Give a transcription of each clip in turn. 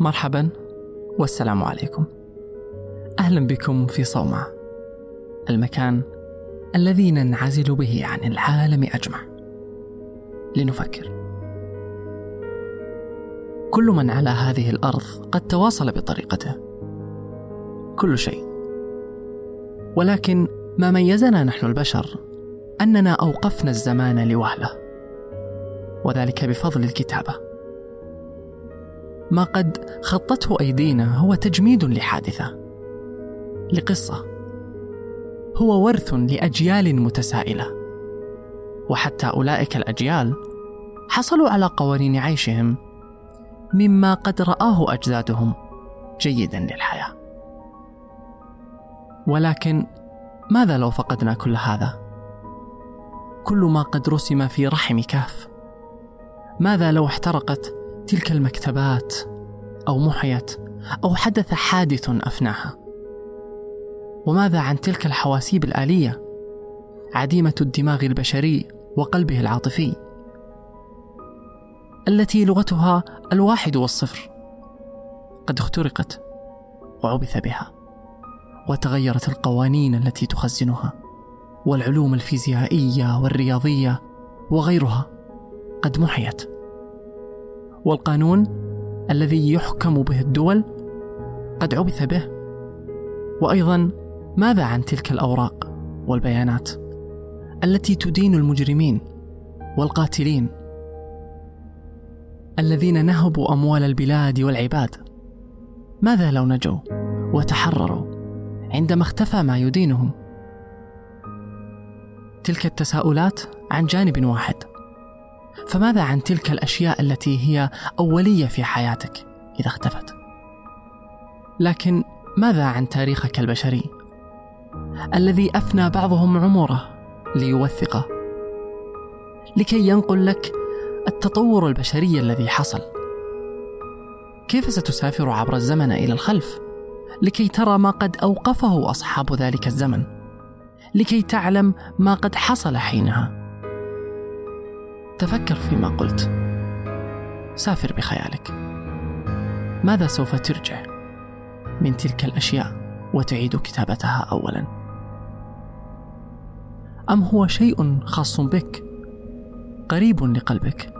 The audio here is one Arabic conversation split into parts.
مرحبا والسلام عليكم. أهلا بكم في صومعه. المكان الذي ننعزل به عن العالم أجمع. لنفكر. كل من على هذه الأرض قد تواصل بطريقته. كل شيء. ولكن ما ميزنا نحن البشر أننا أوقفنا الزمان لوهلة. وذلك بفضل الكتابة. ما قد خطته أيدينا هو تجميد لحادثة. لقصة. هو ورث لأجيال متسائلة. وحتى أولئك الأجيال حصلوا على قوانين عيشهم مما قد رآه أجدادهم جيدا للحياة. ولكن ماذا لو فقدنا كل هذا؟ كل ما قد رسم في رحم كهف. ماذا لو احترقت تلك المكتبات أو محيت أو حدث حادث أفناها. وماذا عن تلك الحواسيب الآلية؟ عديمة الدماغ البشري وقلبه العاطفي التي لغتها الواحد والصفر قد اخترقت وعبث بها وتغيرت القوانين التي تخزنها والعلوم الفيزيائية والرياضية وغيرها قد محيت. والقانون الذي يحكم به الدول قد عبث به. وأيضا ماذا عن تلك الأوراق والبيانات التي تدين المجرمين والقاتلين الذين نهبوا أموال البلاد والعباد؟ ماذا لو نجوا وتحرروا عندما اختفى ما يدينهم؟ تلك التساؤلات عن جانب واحد. فماذا عن تلك الأشياء التي هي أولية في حياتك إذا اختفت؟ لكن ماذا عن تاريخك البشري؟ الذي أفنى بعضهم عمره ليوثقه. لكي ينقل لك التطور البشري الذي حصل. كيف ستسافر عبر الزمن إلى الخلف؟ لكي ترى ما قد أوقفه أصحاب ذلك الزمن. لكي تعلم ما قد حصل حينها. تفكر فيما قلت. سافر بخيالك. ماذا سوف ترجع من تلك الأشياء وتعيد كتابتها اولا؟ أم هو شيء خاص بك؟ قريب لقلبك؟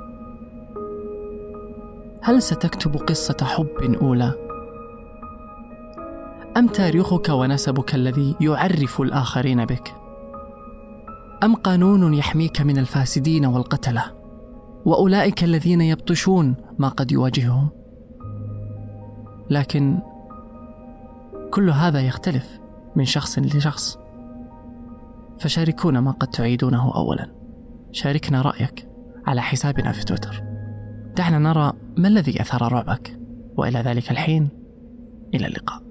هل ستكتب قصة حب أولى؟ أم تاريخك ونسبك الذي يعرف الآخرين بك؟ أم قانون يحميك من الفاسدين والقتلة؟ وأولئك الذين يبطشون ما قد يواجههم. لكن كل هذا يختلف من شخص لشخص. فشاركونا ما قد تعيدونه أولا. شاركنا رأيك على حسابنا في تويتر. دعنا نرى ما الذي أثار رعبك. وإلى ذلك الحين. إلى اللقاء.